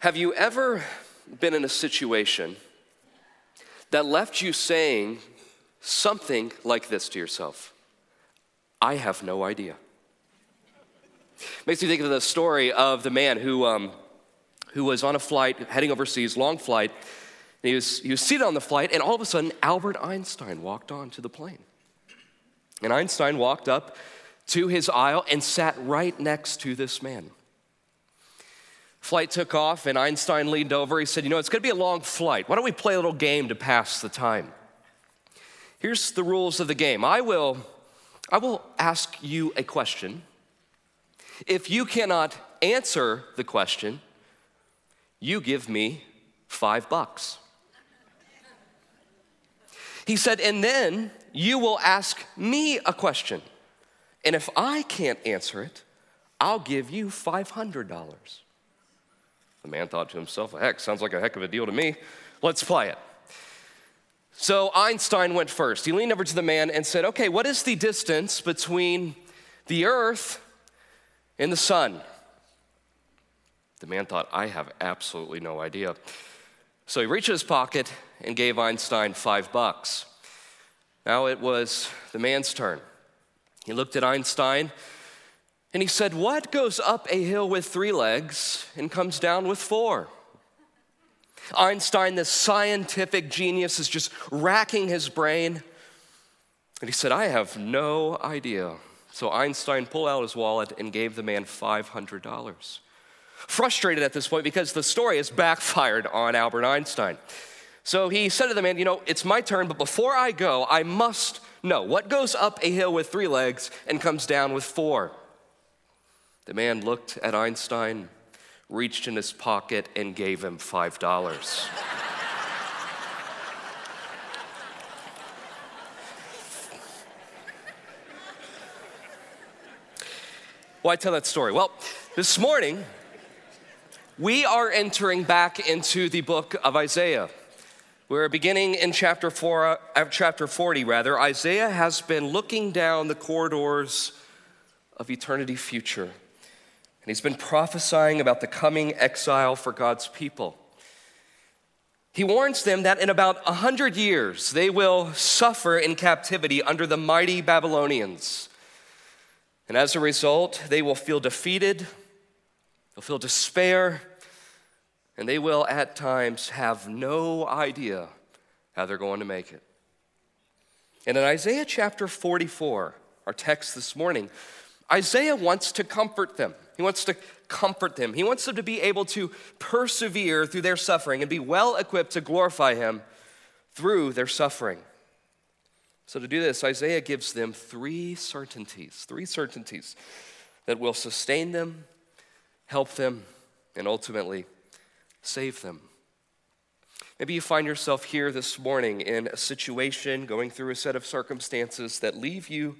Have you ever been in a situation that left you saying something like this to yourself? I have no idea. Makes me think of the story of the man who, um, who was on a flight heading overseas, long flight. he was, he was seated on the flight, and all of a sudden, Albert Einstein walked onto the plane. And Einstein walked up to his aisle and sat right next to this man. Flight took off, and Einstein leaned over. He said, You know, it's going to be a long flight. Why don't we play a little game to pass the time? Here's the rules of the game I will, I will ask you a question. If you cannot answer the question, you give me five bucks. He said, And then you will ask me a question. And if I can't answer it, I'll give you $500. The man thought to himself, heck, sounds like a heck of a deal to me. Let's play it. So Einstein went first. He leaned over to the man and said, Okay, what is the distance between the earth and the sun? The man thought, I have absolutely no idea. So he reached his pocket and gave Einstein five bucks. Now it was the man's turn. He looked at Einstein and he said, What goes up a hill with three legs and comes down with four? Einstein, this scientific genius, is just racking his brain. And he said, I have no idea. So Einstein pulled out his wallet and gave the man $500. Frustrated at this point because the story has backfired on Albert Einstein. So he said to the man, You know, it's my turn, but before I go, I must know what goes up a hill with three legs and comes down with four. The man looked at Einstein, reached in his pocket, and gave him $5. Why tell that story? Well, this morning, we are entering back into the book of Isaiah. We're beginning in chapter, four, uh, chapter 40, rather. Isaiah has been looking down the corridors of eternity future, and he's been prophesying about the coming exile for God's people. He warns them that in about a hundred years they will suffer in captivity under the mighty Babylonians. And as a result, they will feel defeated, they'll feel despair, and they will at times have no idea how they're going to make it. And in Isaiah chapter 44, our text this morning, Isaiah wants to comfort them. He wants to comfort them. He wants them to be able to persevere through their suffering and be well equipped to glorify Him through their suffering. So, to do this, Isaiah gives them three certainties, three certainties that will sustain them, help them, and ultimately save them. Maybe you find yourself here this morning in a situation, going through a set of circumstances that leave you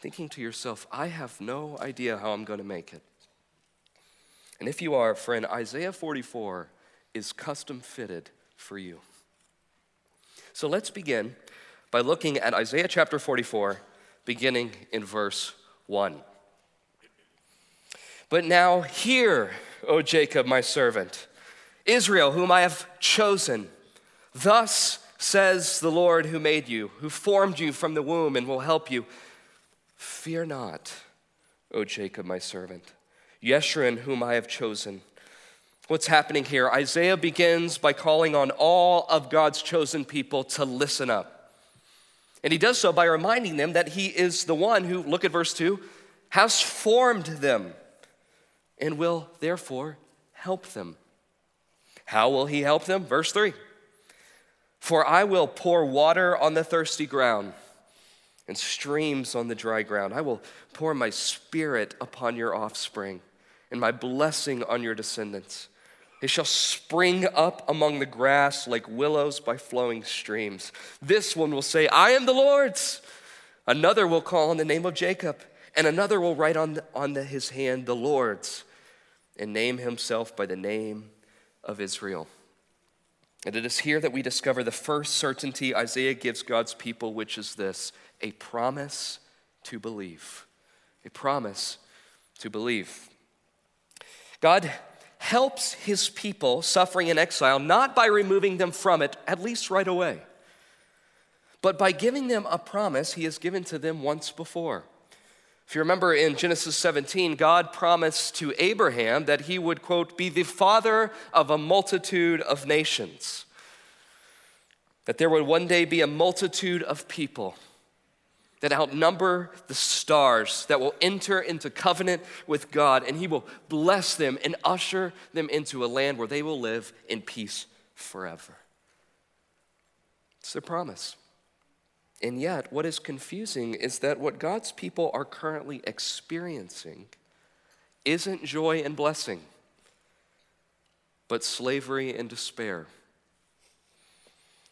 thinking to yourself, I have no idea how I'm going to make it. And if you are, friend, Isaiah 44 is custom fitted for you. So let's begin by looking at Isaiah chapter 44, beginning in verse 1. But now hear, O Jacob, my servant Israel, whom I have chosen. Thus says the Lord who made you, who formed you from the womb and will help you. Fear not, O Jacob, my servant, Yeshurun, whom I have chosen. What's happening here? Isaiah begins by calling on all of God's chosen people to listen up. And he does so by reminding them that he is the one who, look at verse 2, has formed them and will therefore help them. How will he help them? Verse 3 For I will pour water on the thirsty ground and streams on the dry ground. I will pour my spirit upon your offspring and my blessing on your descendants. They shall spring up among the grass like willows by flowing streams. This one will say, I am the Lord's. Another will call on the name of Jacob, and another will write on, the, on the, his hand the Lord's, and name himself by the name of Israel. And it is here that we discover the first certainty Isaiah gives God's people, which is this a promise to believe. A promise to believe. God helps his people suffering in exile not by removing them from it, at least right away, but by giving them a promise he has given to them once before. If you remember in Genesis 17, God promised to Abraham that he would, quote, be the father of a multitude of nations, that there would one day be a multitude of people that outnumber the stars, that will enter into covenant with God, and He will bless them and usher them into a land where they will live in peace forever. It's their promise. And yet, what is confusing is that what God's people are currently experiencing isn't joy and blessing, but slavery and despair.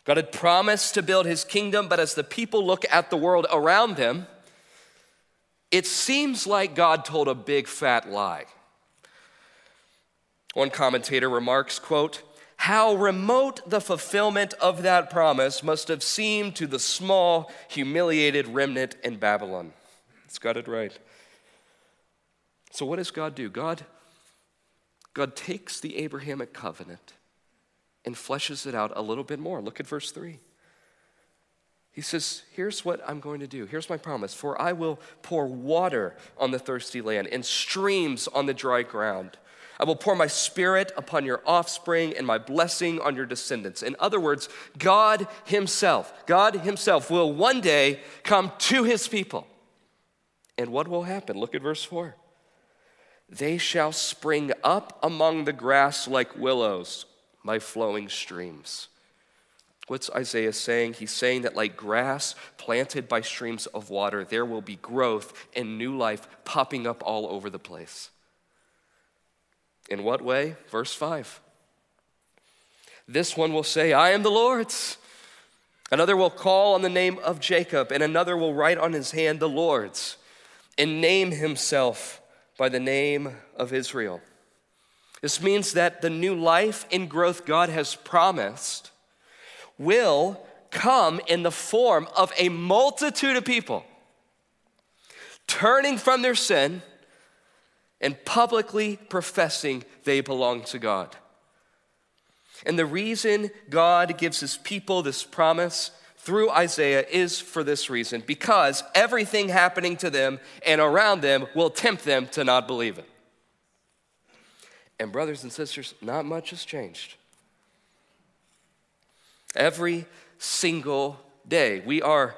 God had promised to build his kingdom, but as the people look at the world around them, it seems like God told a big fat lie. One commentator remarks, quote, how remote the fulfillment of that promise must have seemed to the small, humiliated remnant in Babylon. It's got it right. So, what does God do? God, God takes the Abrahamic covenant and fleshes it out a little bit more. Look at verse 3. He says, Here's what I'm going to do. Here's my promise. For I will pour water on the thirsty land and streams on the dry ground. I will pour my spirit upon your offspring and my blessing on your descendants. In other words, God Himself, God Himself will one day come to His people. And what will happen? Look at verse 4. They shall spring up among the grass like willows my flowing streams. What's Isaiah saying? He's saying that, like grass planted by streams of water, there will be growth and new life popping up all over the place. In what way? Verse 5. This one will say, I am the Lord's. Another will call on the name of Jacob, and another will write on his hand the Lord's, and name himself by the name of Israel. This means that the new life and growth God has promised will come in the form of a multitude of people turning from their sin and publicly professing they belong to God. And the reason God gives his people this promise through Isaiah is for this reason because everything happening to them and around them will tempt them to not believe it. And, brothers and sisters, not much has changed. Every single day, we are,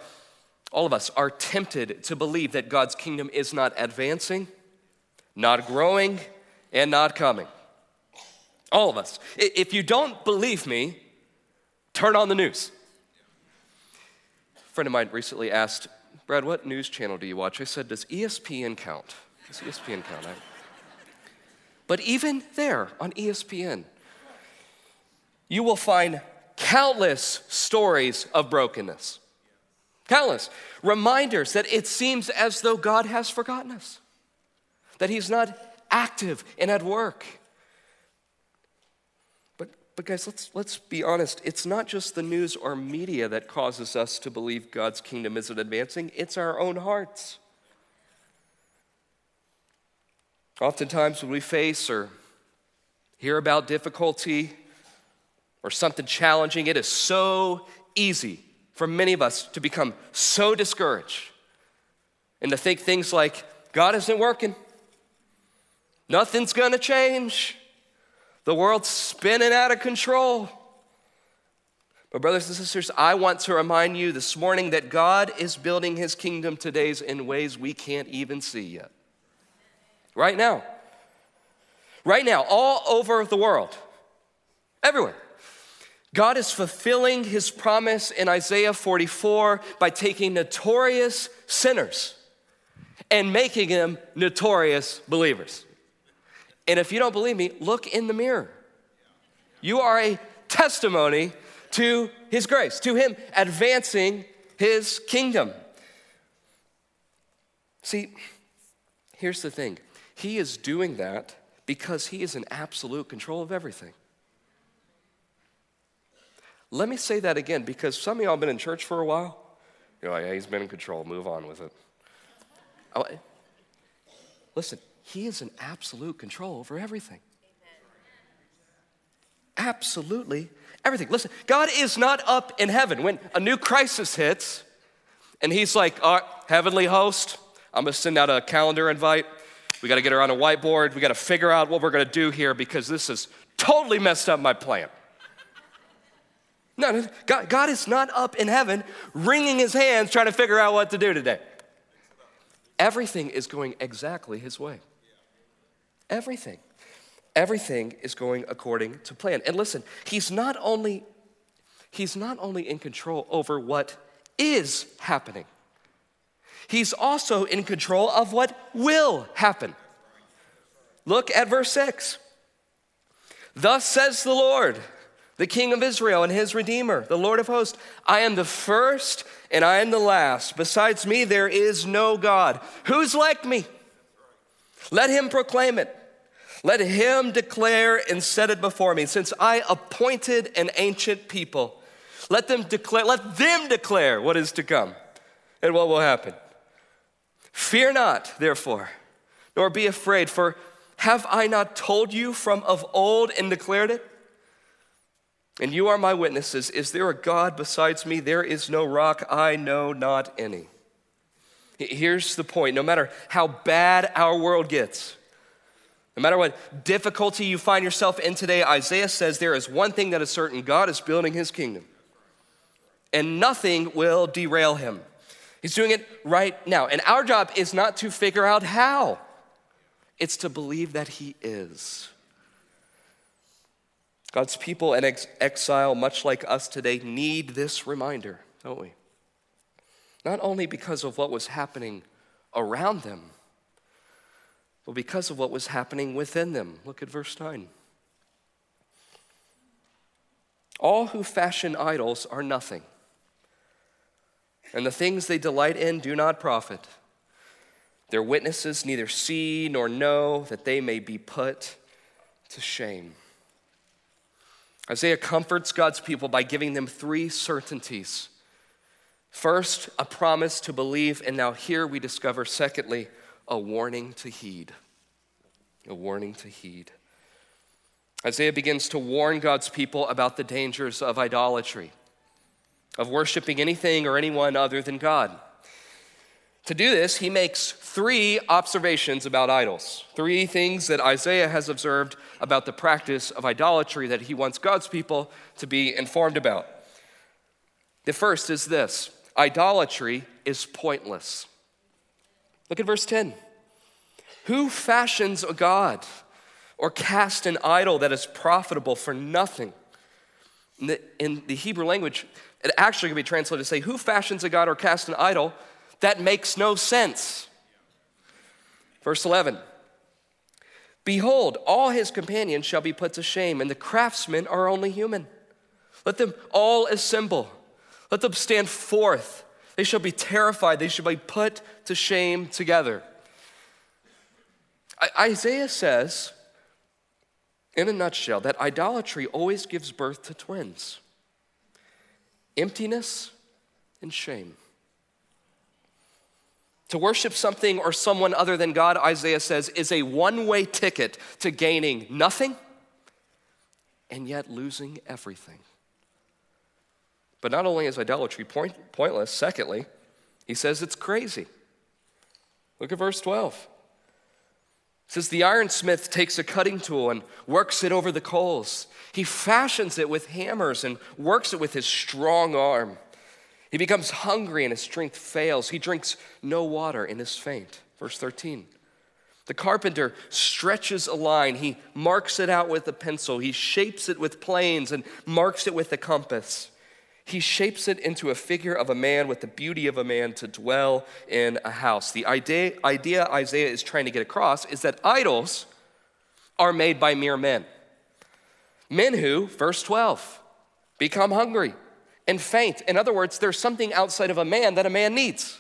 all of us, are tempted to believe that God's kingdom is not advancing, not growing, and not coming. All of us. If you don't believe me, turn on the news. A friend of mine recently asked, Brad, what news channel do you watch? I said, Does ESPN count? Does ESPN count? I, but even there on ESPN, you will find countless stories of brokenness. Countless reminders that it seems as though God has forgotten us, that He's not active and at work. But, but guys, let's, let's be honest. It's not just the news or media that causes us to believe God's kingdom isn't advancing, it's our own hearts. Oftentimes, when we face or hear about difficulty or something challenging, it is so easy for many of us to become so discouraged and to think things like, God isn't working, nothing's gonna change, the world's spinning out of control. But, brothers and sisters, I want to remind you this morning that God is building his kingdom today in ways we can't even see yet right now. Right now, all over the world, everywhere. God is fulfilling his promise in Isaiah 44 by taking notorious sinners and making them notorious believers. And if you don't believe me, look in the mirror. You are a testimony to his grace, to him advancing his kingdom. See, here's the thing he is doing that because He is in absolute control of everything. Let me say that again because some of y'all have been in church for a while. You're like, yeah, He's been in control, move on with it. Oh, eh, listen, He is in absolute control over everything. absolutely everything. Listen, God is not up in heaven. When a new crisis hits, and he's like, heavenly host, I'm gonna send out a calendar invite. We gotta get her on a whiteboard. We gotta figure out what we're gonna do here because this has totally messed up my plan. No, God, God is not up in heaven wringing his hands trying to figure out what to do today. Everything is going exactly his way. Everything. Everything is going according to plan. And listen, he's not only he's not only in control over what is happening. He's also in control of what will happen. Look at verse 6. Thus says the Lord, the King of Israel and his Redeemer, the Lord of hosts I am the first and I am the last. Besides me, there is no God. Who's like me? Let him proclaim it. Let him declare and set it before me. Since I appointed an ancient people, let them declare, let them declare what is to come and what will happen. Fear not, therefore, nor be afraid, for have I not told you from of old and declared it? And you are my witnesses. Is there a God besides me? There is no rock, I know not any. Here's the point no matter how bad our world gets, no matter what difficulty you find yourself in today, Isaiah says there is one thing that is certain God is building his kingdom, and nothing will derail him. He's doing it right now. And our job is not to figure out how, it's to believe that he is. God's people in ex- exile, much like us today, need this reminder, don't we? Not only because of what was happening around them, but because of what was happening within them. Look at verse 9. All who fashion idols are nothing, and the things they delight in do not profit. Their witnesses neither see nor know that they may be put to shame. Isaiah comforts God's people by giving them three certainties. First, a promise to believe, and now here we discover, secondly, a warning to heed. A warning to heed. Isaiah begins to warn God's people about the dangers of idolatry, of worshiping anything or anyone other than God. To do this, he makes three observations about idols, three things that Isaiah has observed about the practice of idolatry that he wants God's people to be informed about. The first is this idolatry is pointless. Look at verse 10. Who fashions a God or casts an idol that is profitable for nothing? In the, in the Hebrew language, it actually can be translated to say, Who fashions a God or casts an idol that makes no sense. Verse 11 Behold, all his companions shall be put to shame, and the craftsmen are only human. Let them all assemble, let them stand forth. They shall be terrified, they shall be put to shame together. Isaiah says, in a nutshell, that idolatry always gives birth to twins emptiness and shame. To worship something or someone other than God, Isaiah says, is a one way ticket to gaining nothing and yet losing everything. But not only is idolatry point, pointless, secondly, he says it's crazy. Look at verse 12. Says, The ironsmith takes a cutting tool and works it over the coals. He fashions it with hammers and works it with his strong arm. He becomes hungry and his strength fails. He drinks no water and is faint. Verse 13. The carpenter stretches a line. He marks it out with a pencil. He shapes it with planes and marks it with a compass. He shapes it into a figure of a man with the beauty of a man to dwell in a house. The idea, idea Isaiah is trying to get across is that idols are made by mere men. Men who, verse 12, become hungry and faint. In other words, there's something outside of a man that a man needs.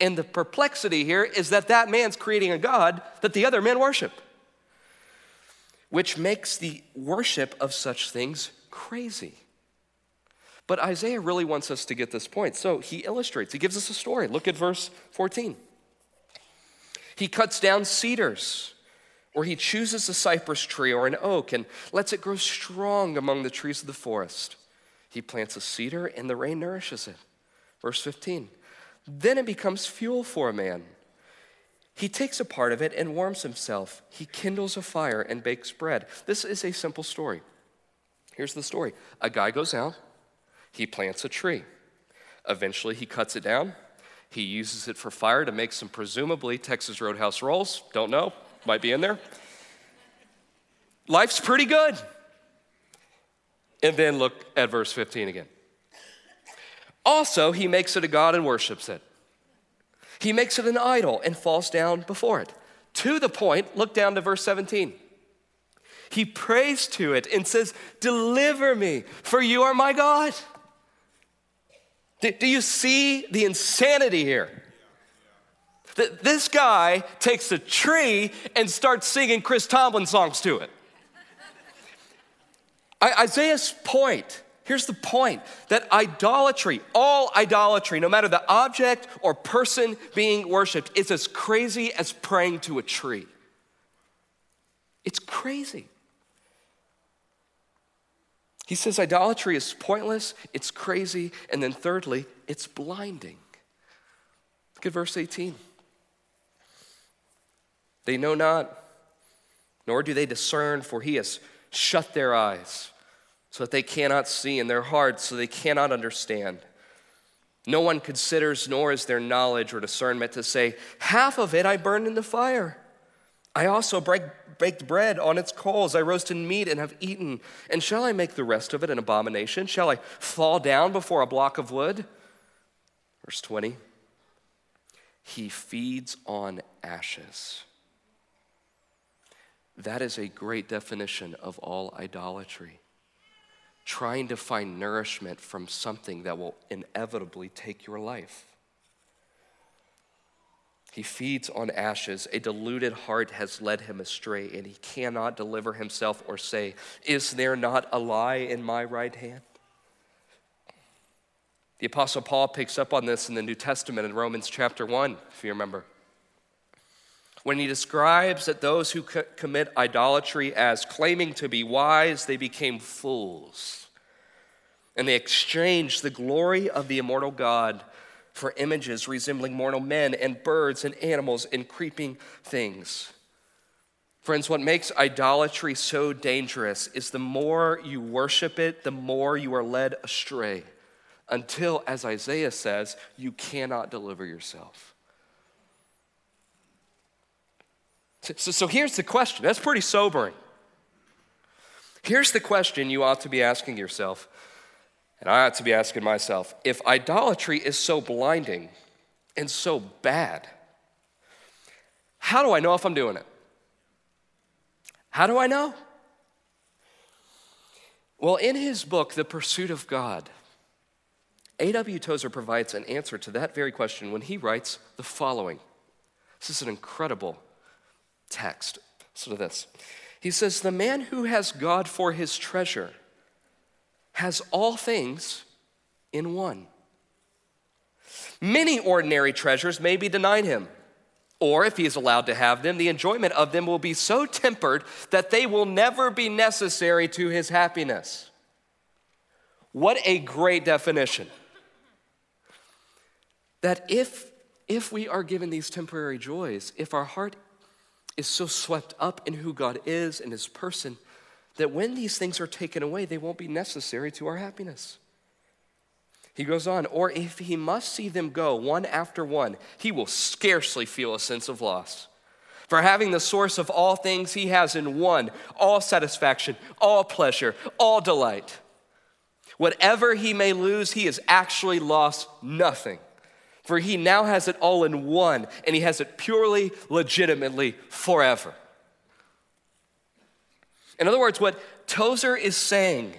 And the perplexity here is that that man's creating a God that the other men worship, which makes the worship of such things crazy. But Isaiah really wants us to get this point. So he illustrates, he gives us a story. Look at verse 14. He cuts down cedars Or he chooses a cypress tree or an oak and lets it grow strong among the trees of the forest. He plants a cedar and the rain nourishes it. Verse 15. Then it becomes fuel for a man. He takes a part of it and warms himself. He kindles a fire and bakes bread. This is a simple story. Here's the story a guy goes out, he plants a tree. Eventually, he cuts it down. He uses it for fire to make some presumably Texas Roadhouse rolls. Don't know, might be in there. Life's pretty good. And then look at verse 15 again. Also, he makes it a God and worships it. He makes it an idol and falls down before it. To the point, look down to verse 17. He prays to it and says, Deliver me, for you are my God. Do you see the insanity here? That this guy takes a tree and starts singing Chris Tomlin songs to it. Isaiah's point Here's the point that idolatry, all idolatry, no matter the object or person being worshiped, is as crazy as praying to a tree. It's crazy. He says idolatry is pointless, it's crazy, and then thirdly, it's blinding. Look at verse 18. They know not, nor do they discern, for he has shut their eyes so that they cannot see, in their hearts, so they cannot understand. No one considers, nor is there knowledge or discernment to say, Half of it I burned in the fire. I also break, baked bread on its coals. I roasted meat and have eaten. And shall I make the rest of it an abomination? Shall I fall down before a block of wood? Verse 20 He feeds on ashes. That is a great definition of all idolatry trying to find nourishment from something that will inevitably take your life. He feeds on ashes. A deluded heart has led him astray, and he cannot deliver himself or say, Is there not a lie in my right hand? The Apostle Paul picks up on this in the New Testament in Romans chapter 1, if you remember when he describes that those who co- commit idolatry as claiming to be wise, they became fools. And they exchanged the glory of the immortal God for images resembling mortal men and birds and animals and creeping things. Friends, what makes idolatry so dangerous is the more you worship it, the more you are led astray, until, as Isaiah says, you cannot deliver yourself. So, so here's the question that's pretty sobering. Here's the question you ought to be asking yourself, and I ought to be asking myself if idolatry is so blinding and so bad, how do I know if I'm doing it? How do I know? Well, in his book, The Pursuit of God, A.W. Tozer provides an answer to that very question when he writes the following. This is an incredible text. Listen to this. He says, The man who has God for his treasure has all things in one. Many ordinary treasures may be denied him, or if he is allowed to have them, the enjoyment of them will be so tempered that they will never be necessary to his happiness. What a great definition. That if, if we are given these temporary joys, if our heart is so swept up in who God is and his person that when these things are taken away, they won't be necessary to our happiness. He goes on, or if he must see them go one after one, he will scarcely feel a sense of loss. For having the source of all things, he has in one all satisfaction, all pleasure, all delight. Whatever he may lose, he has actually lost nothing for he now has it all in one, and he has it purely, legitimately, forever. In other words, what Tozer is saying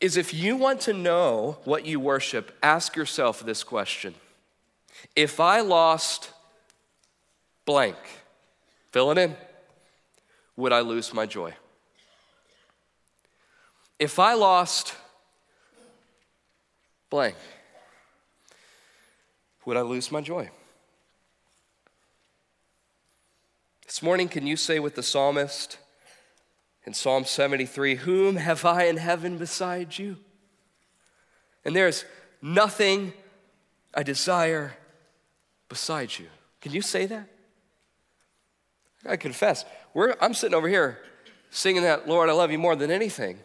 is if you want to know what you worship, ask yourself this question If I lost blank, fill it in, would I lose my joy? If I lost blank, would I lose my joy? This morning, can you say with the psalmist in Psalm 73, Whom have I in heaven beside you? And there's nothing I desire beside you. Can you say that? I confess, I'm sitting over here singing that, Lord, I love you more than anything.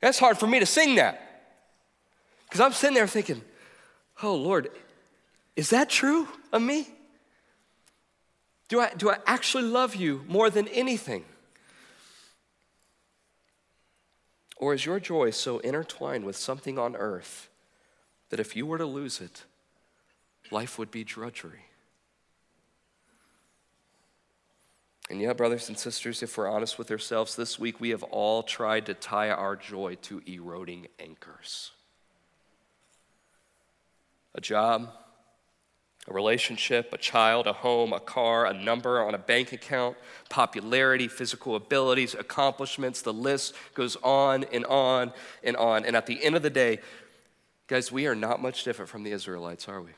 That's hard for me to sing that. Because I'm sitting there thinking, oh, Lord, is that true of me? Do I, do I actually love you more than anything? Or is your joy so intertwined with something on earth that if you were to lose it, life would be drudgery? And yet, brothers and sisters, if we're honest with ourselves, this week we have all tried to tie our joy to eroding anchors. A job, a relationship, a child, a home, a car, a number on a bank account, popularity, physical abilities, accomplishments, the list goes on and on and on. And at the end of the day, guys, we are not much different from the Israelites, are we?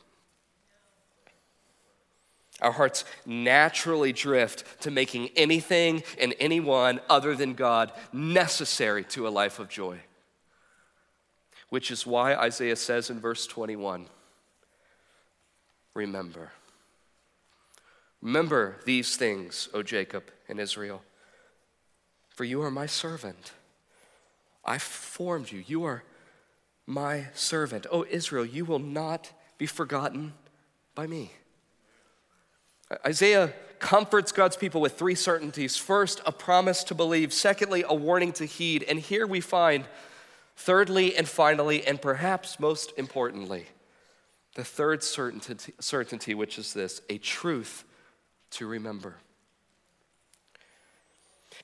Our hearts naturally drift to making anything and anyone other than God necessary to a life of joy. Which is why Isaiah says in verse 21 Remember. Remember these things, O Jacob and Israel, for you are my servant. I formed you. You are my servant. O Israel, you will not be forgotten by me. Isaiah comforts God's people with three certainties. First, a promise to believe. Secondly, a warning to heed. And here we find, thirdly and finally, and perhaps most importantly, the third certainty, certainty, which is this a truth to remember.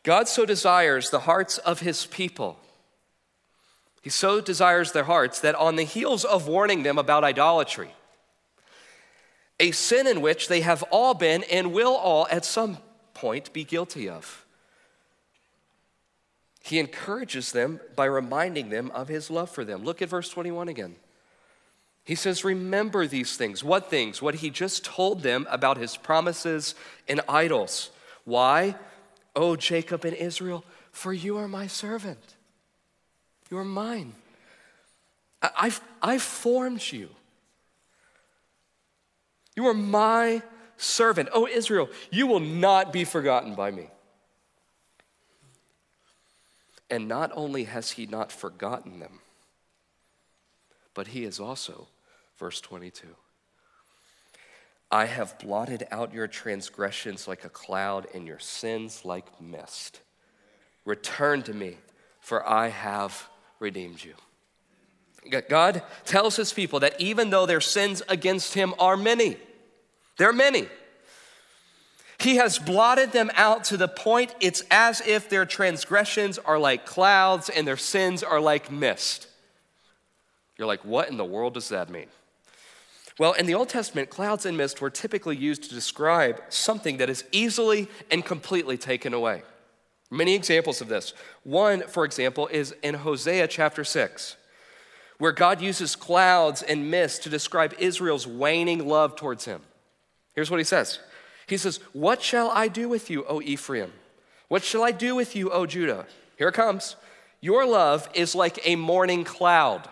God so desires the hearts of his people. He so desires their hearts that on the heels of warning them about idolatry, a sin in which they have all been and will all at some point be guilty of. He encourages them by reminding them of his love for them. Look at verse 21 again. He says, Remember these things. What things? What he just told them about his promises and idols. Why? Oh, Jacob and Israel, for you are my servant. You are mine. I've, I've formed you. You are my servant. Oh, Israel, you will not be forgotten by me. And not only has he not forgotten them, but he is also, verse 22, I have blotted out your transgressions like a cloud and your sins like mist. Return to me, for I have redeemed you. God tells his people that even though their sins against him are many, they're many. He has blotted them out to the point it's as if their transgressions are like clouds and their sins are like mist. You're like, what in the world does that mean? Well, in the Old Testament, clouds and mist were typically used to describe something that is easily and completely taken away. Many examples of this. One, for example, is in Hosea chapter 6, where God uses clouds and mist to describe Israel's waning love towards him. Here's what he says He says, What shall I do with you, O Ephraim? What shall I do with you, O Judah? Here it comes. Your love is like a morning cloud,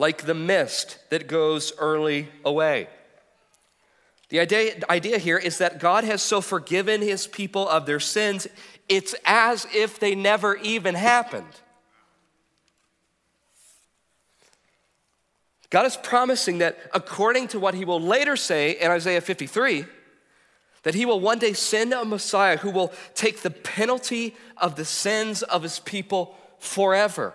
like the mist that goes early away. The idea, idea here is that God has so forgiven his people of their sins, it's as if they never even happened. God is promising that according to what he will later say in Isaiah 53, that he will one day send a Messiah who will take the penalty of the sins of his people forever.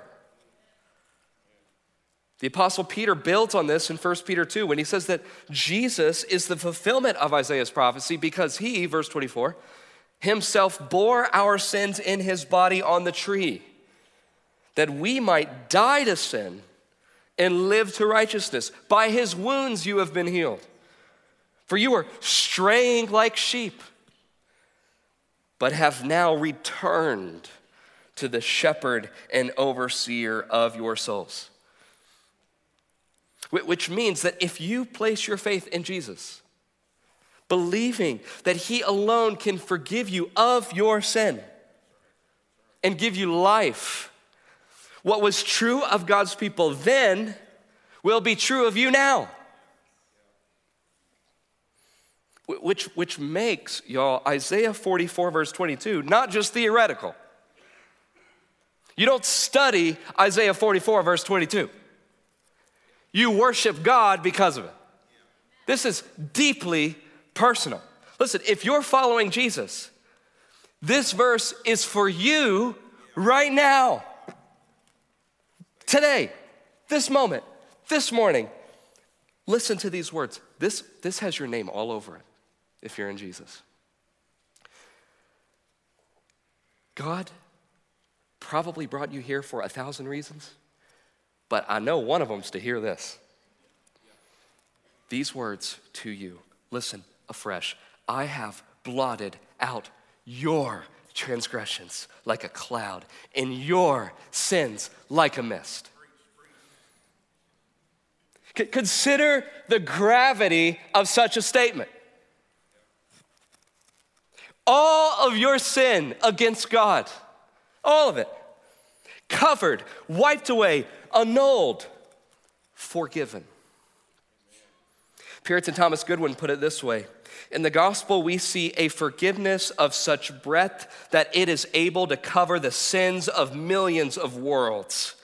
The Apostle Peter builds on this in 1 Peter 2 when he says that Jesus is the fulfillment of Isaiah's prophecy because he, verse 24, himself bore our sins in his body on the tree, that we might die to sin and live to righteousness. By his wounds you have been healed. For you were straying like sheep, but have now returned to the shepherd and overseer of your souls. Which means that if you place your faith in Jesus, believing that He alone can forgive you of your sin and give you life. What was true of God's people then will be true of you now. Which, which makes, y'all, Isaiah 44, verse 22, not just theoretical. You don't study Isaiah 44, verse 22. You worship God because of it. This is deeply personal. Listen, if you're following Jesus, this verse is for you right now, today, this moment, this morning. Listen to these words. This, this has your name all over it if you're in Jesus. God probably brought you here for a thousand reasons, but I know one of them's to hear this. These words to you. Listen afresh. I have blotted out your transgressions like a cloud, and your sins like a mist. Consider the gravity of such a statement. All of your sin against God, all of it, covered, wiped away, annulled, forgiven. Puritan Thomas Goodwin put it this way In the gospel, we see a forgiveness of such breadth that it is able to cover the sins of millions of worlds.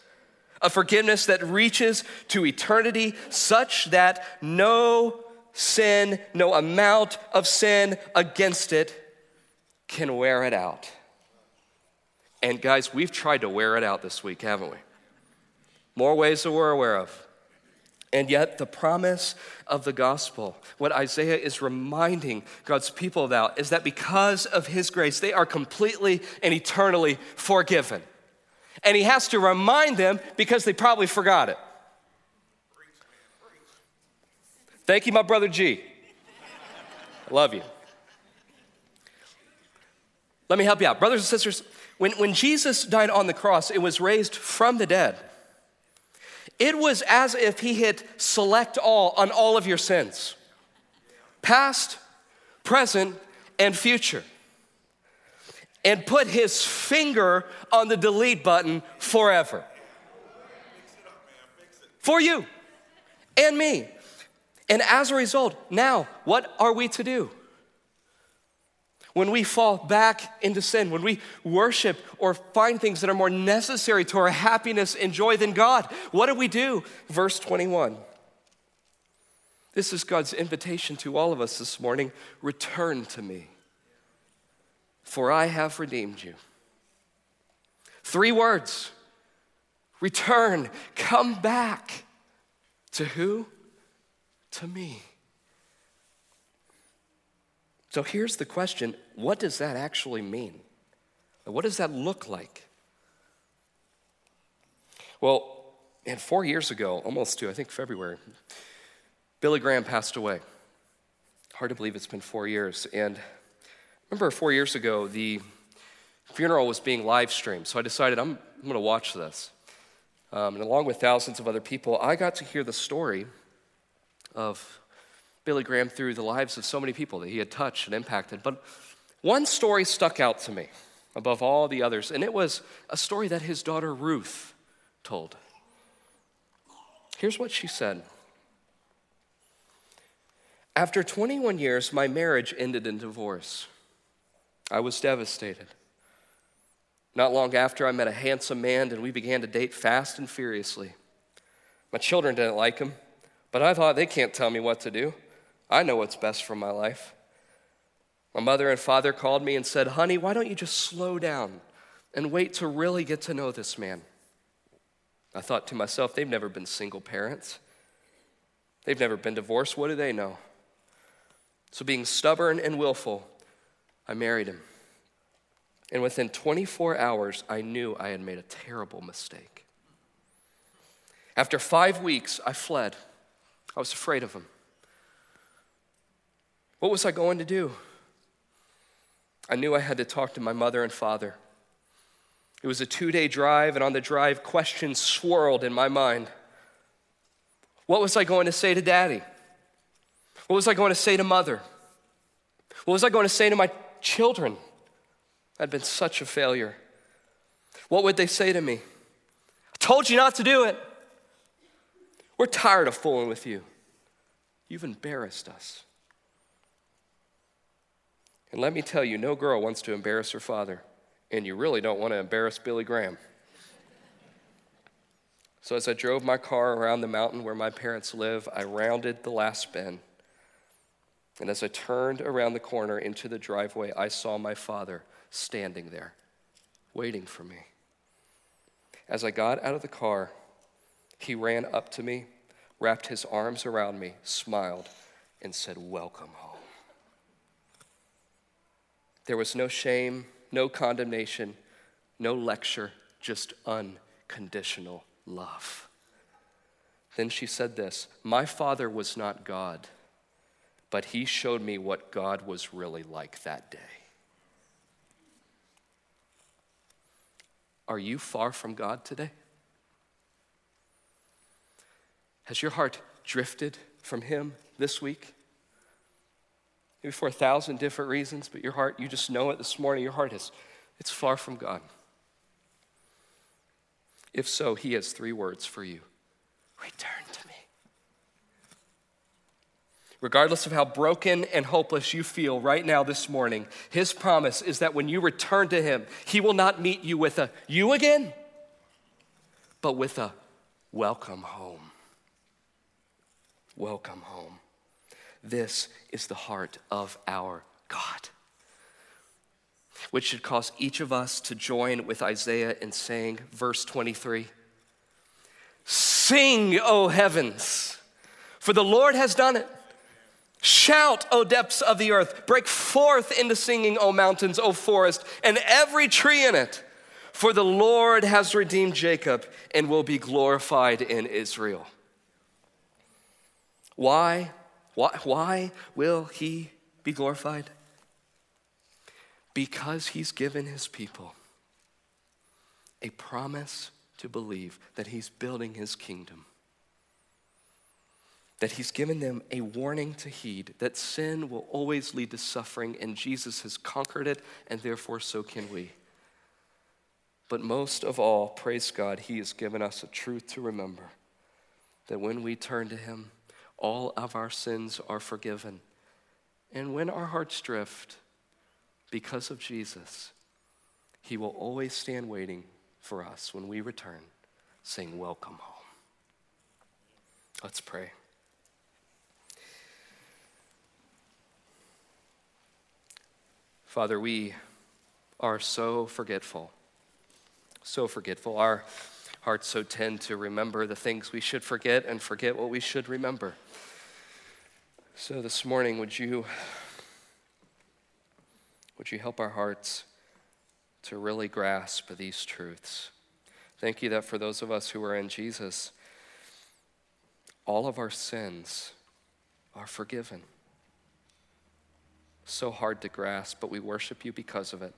A forgiveness that reaches to eternity, such that no sin, no amount of sin against it can wear it out. And guys, we've tried to wear it out this week, haven't we? More ways than we're aware of. And yet, the promise of the gospel, what Isaiah is reminding God's people about, is that because of his grace, they are completely and eternally forgiven. And he has to remind them because they probably forgot it. Thank you, my brother G. I love you. Let me help you out. Brothers and sisters, when, when Jesus died on the cross, it was raised from the dead. It was as if he hit select all on all of your sins past, present, and future. And put his finger on the delete button forever. For you and me. And as a result, now, what are we to do? When we fall back into sin, when we worship or find things that are more necessary to our happiness and joy than God, what do we do? Verse 21. This is God's invitation to all of us this morning return to me, for I have redeemed you. Three words return, come back. To who? To me. So here's the question what does that actually mean? What does that look like? Well, and four years ago, almost two, I think February, Billy Graham passed away. Hard to believe it's been four years. And remember, four years ago, the funeral was being live streamed. So I decided I'm, I'm going to watch this. Um, and along with thousands of other people, I got to hear the story of Billy Graham through the lives of so many people that he had touched and impacted. But one story stuck out to me above all the others, and it was a story that his daughter Ruth told. Here's what she said After 21 years, my marriage ended in divorce. I was devastated. Not long after, I met a handsome man and we began to date fast and furiously. My children didn't like him, but I thought they can't tell me what to do. I know what's best for my life. My mother and father called me and said, Honey, why don't you just slow down and wait to really get to know this man? I thought to myself, they've never been single parents. They've never been divorced. What do they know? So, being stubborn and willful, I married him. And within 24 hours, I knew I had made a terrible mistake. After five weeks, I fled. I was afraid of him. What was I going to do? I knew I had to talk to my mother and father. It was a two day drive, and on the drive, questions swirled in my mind. What was I going to say to daddy? What was I going to say to mother? What was I going to say to my children? I'd been such a failure. What would they say to me? I told you not to do it. We're tired of fooling with you. You've embarrassed us. And let me tell you, no girl wants to embarrass her father, and you really don't want to embarrass Billy Graham. So, as I drove my car around the mountain where my parents live, I rounded the last bend. And as I turned around the corner into the driveway, I saw my father standing there, waiting for me. As I got out of the car, he ran up to me, wrapped his arms around me, smiled, and said, Welcome home. There was no shame, no condemnation, no lecture, just unconditional love. Then she said this My father was not God, but he showed me what God was really like that day. Are you far from God today? Has your heart drifted from Him this week? Maybe for a thousand different reasons, but your heart, you just know it this morning, your heart is, it's far from God. If so, He has three words for you return to me. Regardless of how broken and hopeless you feel right now this morning, His promise is that when you return to Him, He will not meet you with a you again, but with a welcome home. Welcome home. This is the heart of our God, which should cause each of us to join with Isaiah in saying, verse 23 Sing, O heavens, for the Lord has done it. Shout, O depths of the earth. Break forth into singing, O mountains, O forest, and every tree in it. For the Lord has redeemed Jacob and will be glorified in Israel. Why? Why, why will he be glorified? Because he's given his people a promise to believe that he's building his kingdom. That he's given them a warning to heed that sin will always lead to suffering, and Jesus has conquered it, and therefore so can we. But most of all, praise God, he has given us a truth to remember that when we turn to him, all of our sins are forgiven. And when our hearts drift because of Jesus, He will always stand waiting for us when we return, saying, Welcome home. Let's pray. Father, we are so forgetful, so forgetful. Our hearts so tend to remember the things we should forget and forget what we should remember. So this morning, would you, would you help our hearts to really grasp these truths? Thank you that for those of us who are in Jesus, all of our sins are forgiven. So hard to grasp, but we worship you because of it.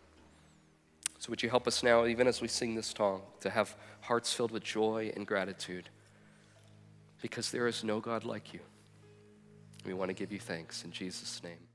So, would you help us now, even as we sing this song, to have hearts filled with joy and gratitude? Because there is no God like you. We want to give you thanks in Jesus' name.